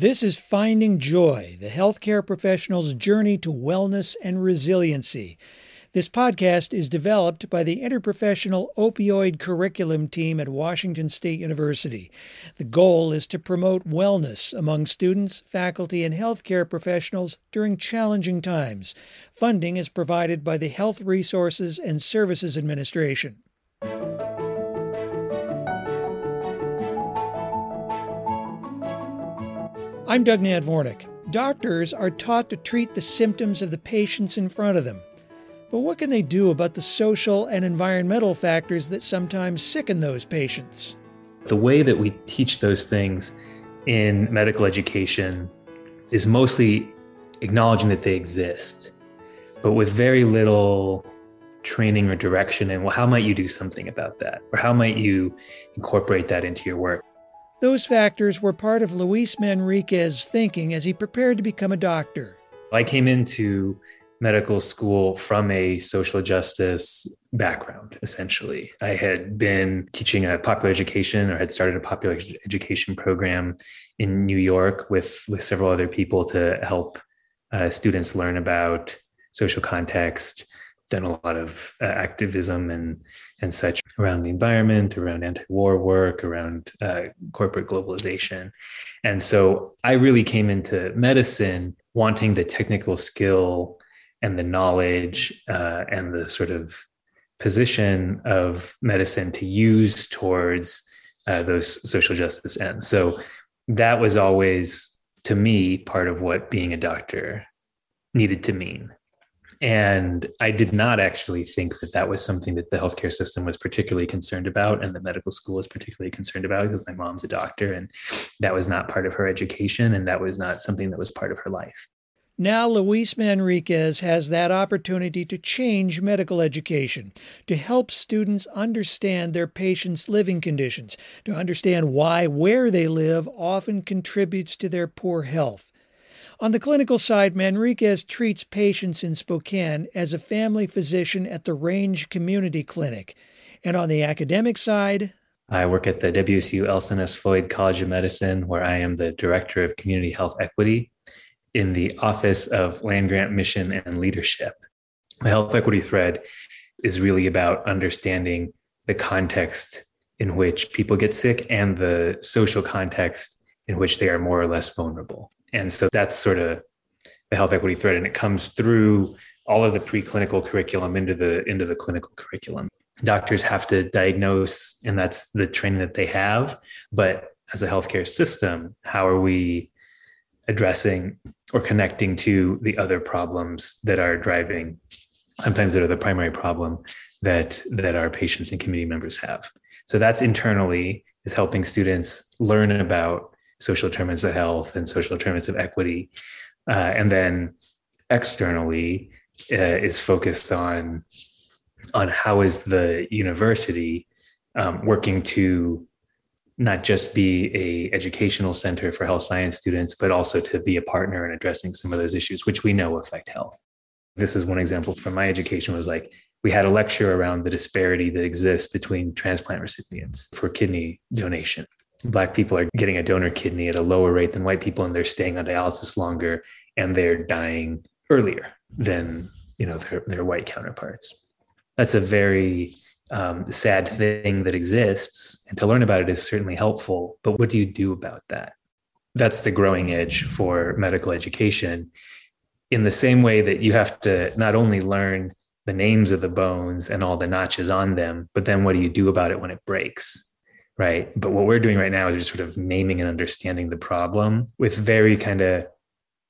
This is Finding Joy, the healthcare professional's journey to wellness and resiliency. This podcast is developed by the Interprofessional Opioid Curriculum Team at Washington State University. The goal is to promote wellness among students, faculty, and healthcare professionals during challenging times. Funding is provided by the Health Resources and Services Administration. I'm Doug Nadvornik. Doctors are taught to treat the symptoms of the patients in front of them. But what can they do about the social and environmental factors that sometimes sicken those patients? The way that we teach those things in medical education is mostly acknowledging that they exist, but with very little training or direction. And well, how might you do something about that? Or how might you incorporate that into your work? Those factors were part of Luis Manriquez's thinking as he prepared to become a doctor. I came into medical school from a social justice background, essentially. I had been teaching a popular education or had started a popular education program in New York with, with several other people to help uh, students learn about social context, done a lot of uh, activism and and such around the environment, around anti-war work, around uh, corporate globalization, and so I really came into medicine wanting the technical skill and the knowledge uh, and the sort of position of medicine to use towards uh, those social justice ends. So that was always to me part of what being a doctor needed to mean and I did not actually think that that was something that the healthcare system was particularly concerned about and the medical school was particularly concerned about because my mom's a doctor and that was not part of her education and that was not something that was part of her life. Now, Luis Manriquez has that opportunity to change medical education, to help students understand their patients' living conditions, to understand why where they live often contributes to their poor health. On the clinical side, Manriquez treats patients in Spokane as a family physician at the Range Community Clinic. And on the academic side, I work at the WSU Elson S. Floyd College of Medicine, where I am the Director of Community Health Equity in the Office of Land Grant Mission and Leadership. The health equity thread is really about understanding the context in which people get sick and the social context in which they are more or less vulnerable. And so that's sort of the health equity thread. And it comes through all of the preclinical curriculum into the into the clinical curriculum. Doctors have to diagnose, and that's the training that they have. But as a healthcare system, how are we addressing or connecting to the other problems that are driving sometimes that are the primary problem that that our patients and community members have so that's internally is helping students learn about social determinants of health and social determinants of equity. Uh, and then externally uh, is focused on on how is the university um, working to not just be a educational center for health science students, but also to be a partner in addressing some of those issues, which we know affect health. This is one example from my education was like we had a lecture around the disparity that exists between transplant recipients for kidney donation black people are getting a donor kidney at a lower rate than white people and they're staying on dialysis longer and they're dying earlier than you know their, their white counterparts. That's a very um, sad thing that exists and to learn about it is certainly helpful but what do you do about that? That's the growing edge for medical education. In the same way that you have to not only learn the names of the bones and all the notches on them but then what do you do about it when it breaks right? But what we're doing right now is just sort of naming and understanding the problem with very kind of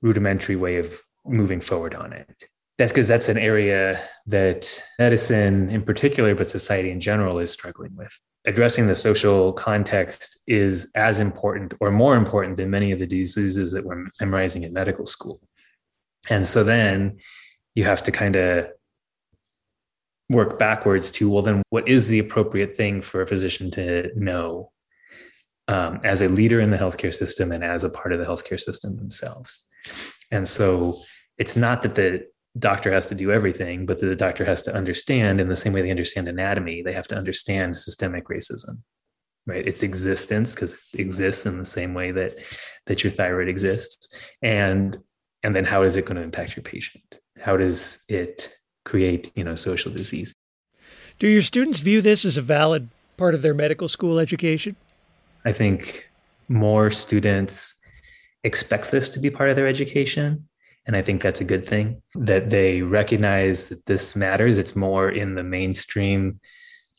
rudimentary way of moving forward on it. That's because that's an area that medicine in particular, but society in general is struggling with. Addressing the social context is as important or more important than many of the diseases that we're memorizing in medical school. And so then you have to kind of work backwards to well then what is the appropriate thing for a physician to know um, as a leader in the healthcare system and as a part of the healthcare system themselves and so it's not that the doctor has to do everything but that the doctor has to understand in the same way they understand anatomy they have to understand systemic racism right? Its existence because it exists in the same way that that your thyroid exists, and and then how is it going to impact your patient? How does it create you know social disease? Do your students view this as a valid part of their medical school education? I think more students expect this to be part of their education. And I think that's a good thing that they recognize that this matters. It's more in the mainstream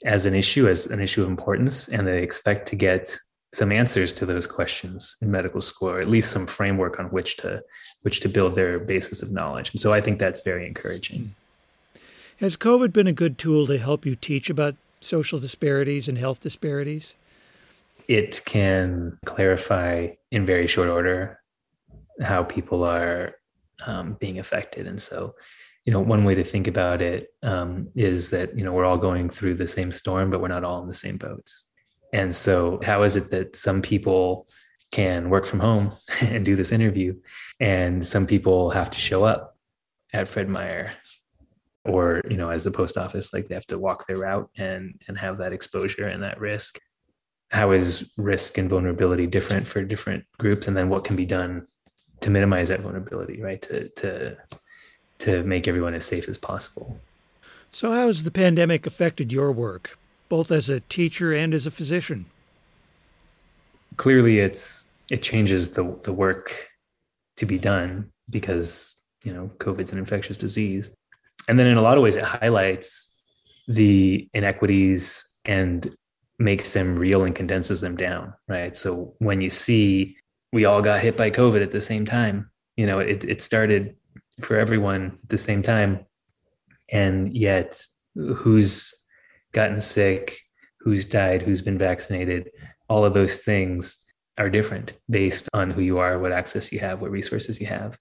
as an issue, as an issue of importance, and they expect to get some answers to those questions in medical school, or at least some framework on which to which to build their basis of knowledge. And so I think that's very encouraging. Has COVID been a good tool to help you teach about social disparities and health disparities? It can clarify in very short order how people are um, being affected. And so, you know, one way to think about it um, is that, you know, we're all going through the same storm, but we're not all in the same boats. And so, how is it that some people can work from home and do this interview, and some people have to show up at Fred Meyer or you know as the post office like they have to walk their route and and have that exposure and that risk. How is risk and vulnerability different for different groups? And then what can be done to minimize that vulnerability right? To to to make everyone as safe as possible. So how has the pandemic affected your work both as a teacher and as a physician? Clearly it's it changes the the work to be done because you know covid's an infectious disease and then in a lot of ways it highlights the inequities and makes them real and condenses them down right? So when you see we all got hit by covid at the same time you know it, it started for everyone at the same time. And yet who's gotten sick who's died who's been vaccinated all of those things are different based on who you are what access you have what resources you have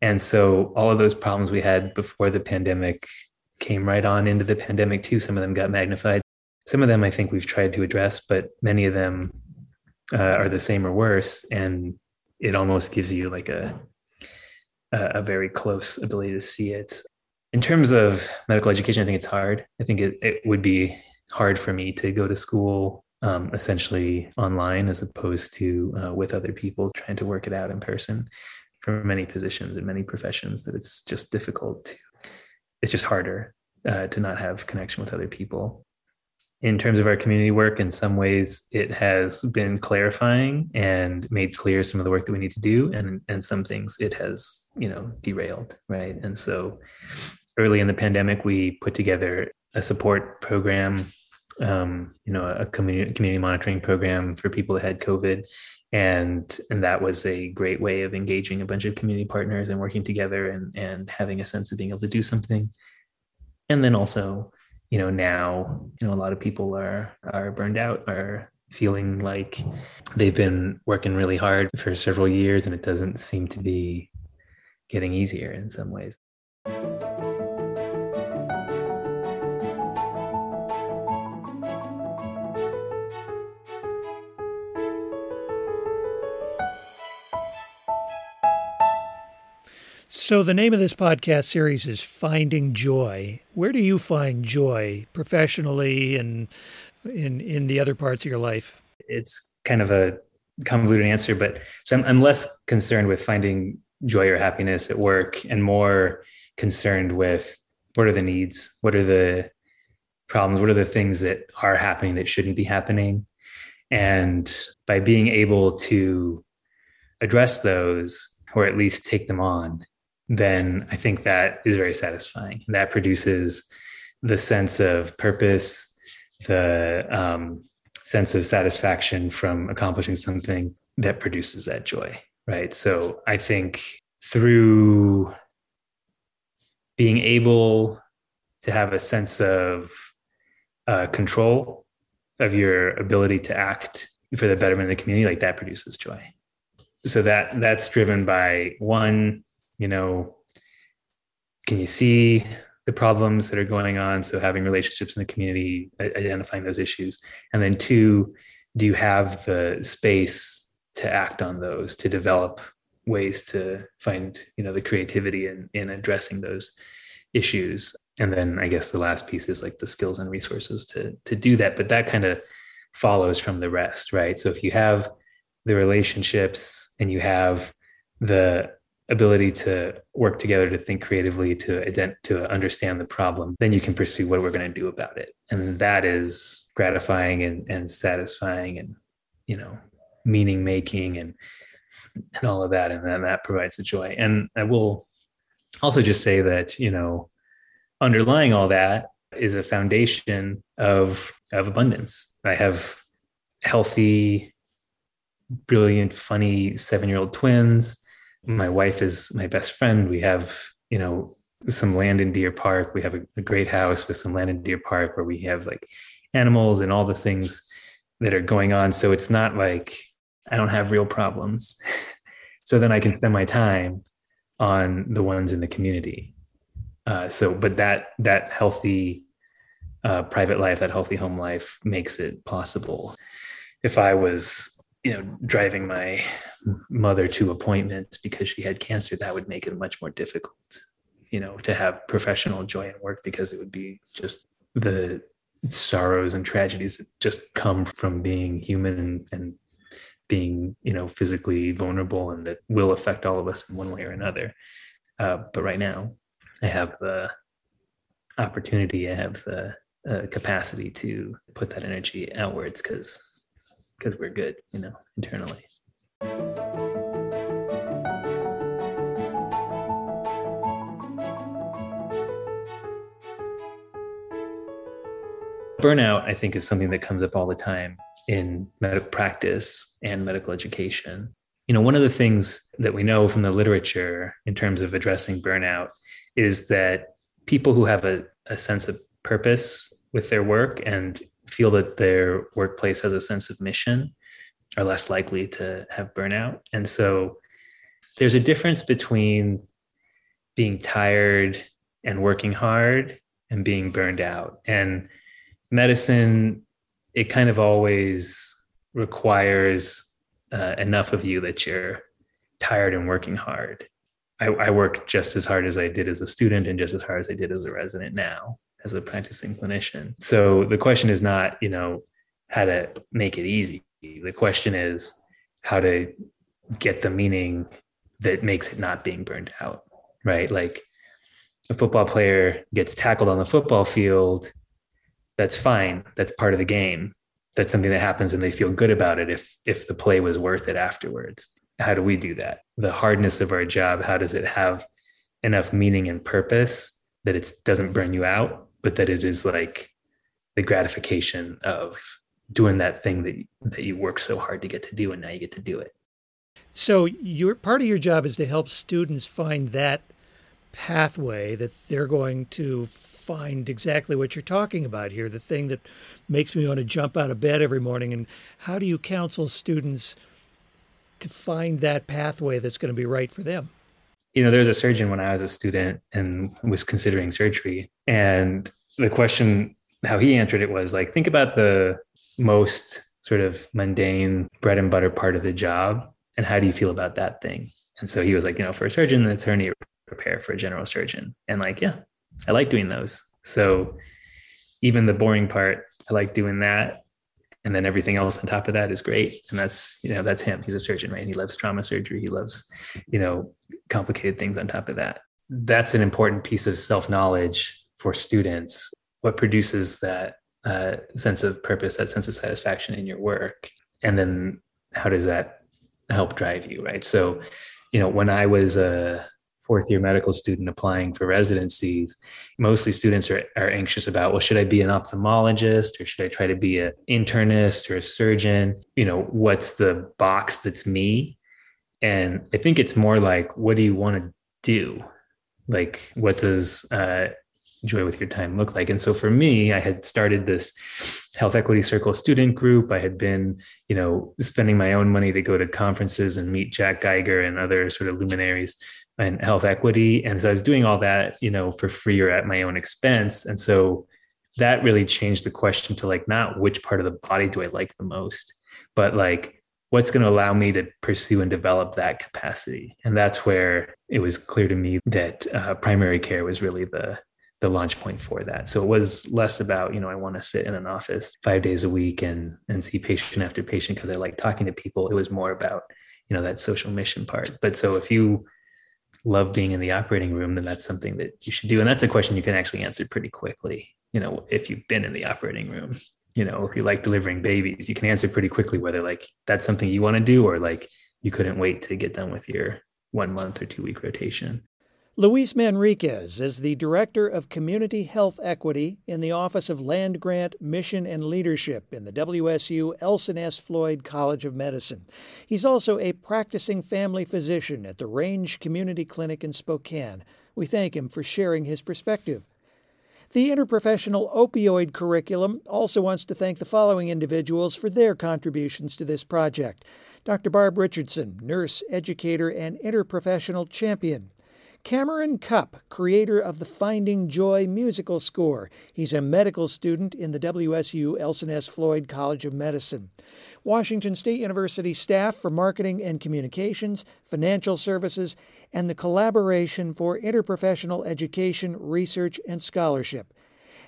and so all of those problems we had before the pandemic came right on into the pandemic too. Some of them got magnified. Some of them I think we've tried to address, but many of them uh, are the same or worse. And it almost gives you like a, a very close ability to see it. In terms of medical education, I think it's hard. I think it, it would be hard for me to go to school um, essentially online as opposed to uh, with other people trying to work it out in person for many positions and many professions that it's just difficult to it's just harder uh, to not have connection with other people. In terms of our community work in some ways it has been clarifying and made clear some of the work that we need to do and and some things it has you know derailed right? And so early in the pandemic we put together a support program um, you know a community community monitoring program for people that had covid and and that was a great way of engaging a bunch of community partners and working together and and having a sense of being able to do something. And then also you know now you know a lot of people are are burned out are feeling like they've been working really hard for several years and it doesn't seem to be getting easier in some ways So, the name of this podcast series is Finding Joy. Where do you find joy professionally and in, in the other parts of your life? It's kind of a convoluted answer, but so I'm, I'm less concerned with finding joy or happiness at work and more concerned with what are the needs? What are the problems? What are the things that are happening that shouldn't be happening? And by being able to address those or at least take them on then I think that is very satisfying. That produces the sense of purpose, the um, sense of satisfaction from accomplishing something that produces that joy, right? So I think through being able to have a sense of uh, control of your ability to act for the betterment of the community, like that produces joy. So that that's driven by one you know can you see the problems that are going on? So having relationships in the community identifying those issues. And then two do you have the space to act on those to develop ways to find you know the creativity in in addressing those issues? And then i guess the last piece is like the skills and resources to to do that. But that kind of follows from the rest, right? So if you have the relationships and you have the ability to work together to think creatively to ident- to understand the problem then you can pursue what we're going to do about it. And that is gratifying and, and satisfying and you know meaning making and and all of that. And then that provides the joy. And i will also just say that you know underlying all that is a foundation of of abundance. I have healthy brilliant funny seven year old twins my wife is my best friend. We have, you know, some land in Deer Park. We have a, a, great house with some land in Deer Park where we have like animals and all the things that are going on. So it's not like I don't have real problems. so then I can spend my time on the ones in the community. Uh, so, but that that healthy uh, private life, that healthy home life, makes it possible. If I was you know driving my mother to appointments because she had cancer that would make it much more difficult you know to have professional joy in work because it would be just the sorrows and tragedies that just come from being human and, and being you know physically vulnerable and that will affect all of us in one way or another. Uh, but right now i have the opportunity i have the uh, capacity to put that energy outwards because because we're good, you know, internally. Burnout, I think, is something that comes up all the time in medical practice and medical education. You know, one of the things that we know from the literature in terms of addressing burnout is that people who have a, a sense of purpose with their work and feel that their workplace has a sense of mission are less likely to have burnout. And so there's a difference between being tired and working hard and being burned out. And medicine, it kind of always requires uh, enough of you that you're tired and working hard. I, I work just as hard as I did as a student and just as hard as I did as a resident now as a practicing clinician. So the question is not, you know, how to make it easy. The question is how to get the meaning that makes it not being burned out, right? Like a football player gets tackled on the football field, that's fine. That's part of the game. That's something that happens and they feel good about it if if the play was worth it afterwards. How do we do that? The hardness of our job, how does it have enough meaning and purpose that it doesn't burn you out but that it is like the gratification of doing that thing that that you work so hard to get to do and now you get to do it so your part of your job is to help students find that pathway that they're going to find exactly what you're talking about here the thing that makes me want to jump out of bed every morning and how do you counsel students to find that pathway that's going to be right for them you know, there was a surgeon when I was a student and was considering surgery. And the question, how he answered it was like, think about the most sort of mundane bread and butter part of the job. And how do you feel about that thing? And so he was like, you know, for a surgeon, it's hernia repair for a general surgeon. And like, yeah, I like doing those. So even the boring part, I like doing that and then everything else on top of that is great and that's you know that's him he's a surgeon right he loves trauma surgery he loves you know complicated things on top of that that's an important piece of self-knowledge for students what produces that uh, sense of purpose that sense of satisfaction in your work and then how does that help drive you right so you know when i was a fourth year medical student applying for residencies, mostly students are, are anxious about, well, should I be an ophthalmologist or should I try to be an internist or a surgeon? You know, what's the box that's me? And I think it's more like, what do you want to do? Like, what does uh, joy with your time look like? And so for me, I had started this health equity circle student group. I had been, you know, spending my own money to go to conferences and meet Jack Geiger and other sort of luminaries and health equity. And so I was doing all that, you know, for free or at my own expense. And so that really changed the question to like not which part of the body do I like the most, but like what's going to allow me to pursue and develop that capacity. And that's where it was clear to me that uh, primary care was really the the launch point for that. So it was less about, you know, I want to sit in an office five days a week and and see patient after patient because I like talking to people. It was more about, you know, that social mission part. But so if you love being in the operating room, then that's something that you should do. And that's a question you can actually answer pretty quickly. You know, if you've been in the operating room, you know, if you like delivering babies, you can answer pretty quickly whether like that's something you want to do or like you couldn't wait to get done with your one month or two week rotation. Luis Manriquez is the Director of Community Health Equity in the Office of Land Grant Mission and Leadership in the WSU Elson S. Floyd College of Medicine. He's also a practicing family physician at the Range Community Clinic in Spokane. We thank him for sharing his perspective. The interprofessional opioid curriculum also wants to thank the following individuals for their contributions to this project Dr. Barb Richardson, nurse, educator, and interprofessional champion. Cameron Cupp, creator of the Finding Joy musical score. He's a medical student in the WSU Elson S. Floyd College of Medicine. Washington State University staff for marketing and communications, financial services, and the collaboration for interprofessional education, research, and scholarship.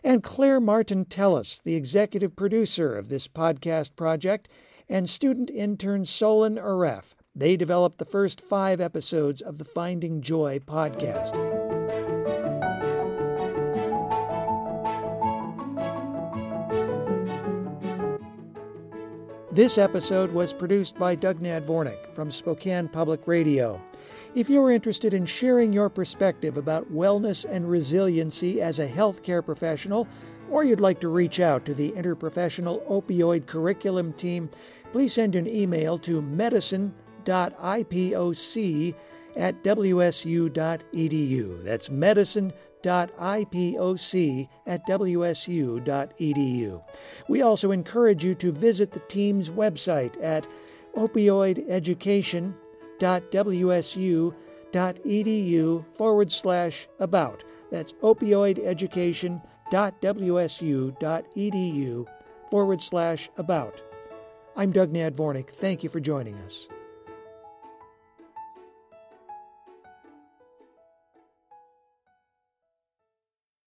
And Claire Martin Tellis, the executive producer of this podcast project, and student intern Solon Aref. They developed the first five episodes of the Finding Joy podcast. This episode was produced by Doug Nadvornik from Spokane Public Radio. If you're interested in sharing your perspective about wellness and resiliency as a healthcare professional, or you'd like to reach out to the Interprofessional Opioid Curriculum Team, please send an email to medicine medicine.ipoc at wsu.edu. That's medicine.ipoc at wsu.edu. We also encourage you to visit the team's website at opioideducation.wsu.edu forward slash about. That's opioideducation.wsu.edu forward slash about. I'm Doug Nadvornik. Thank you for joining us.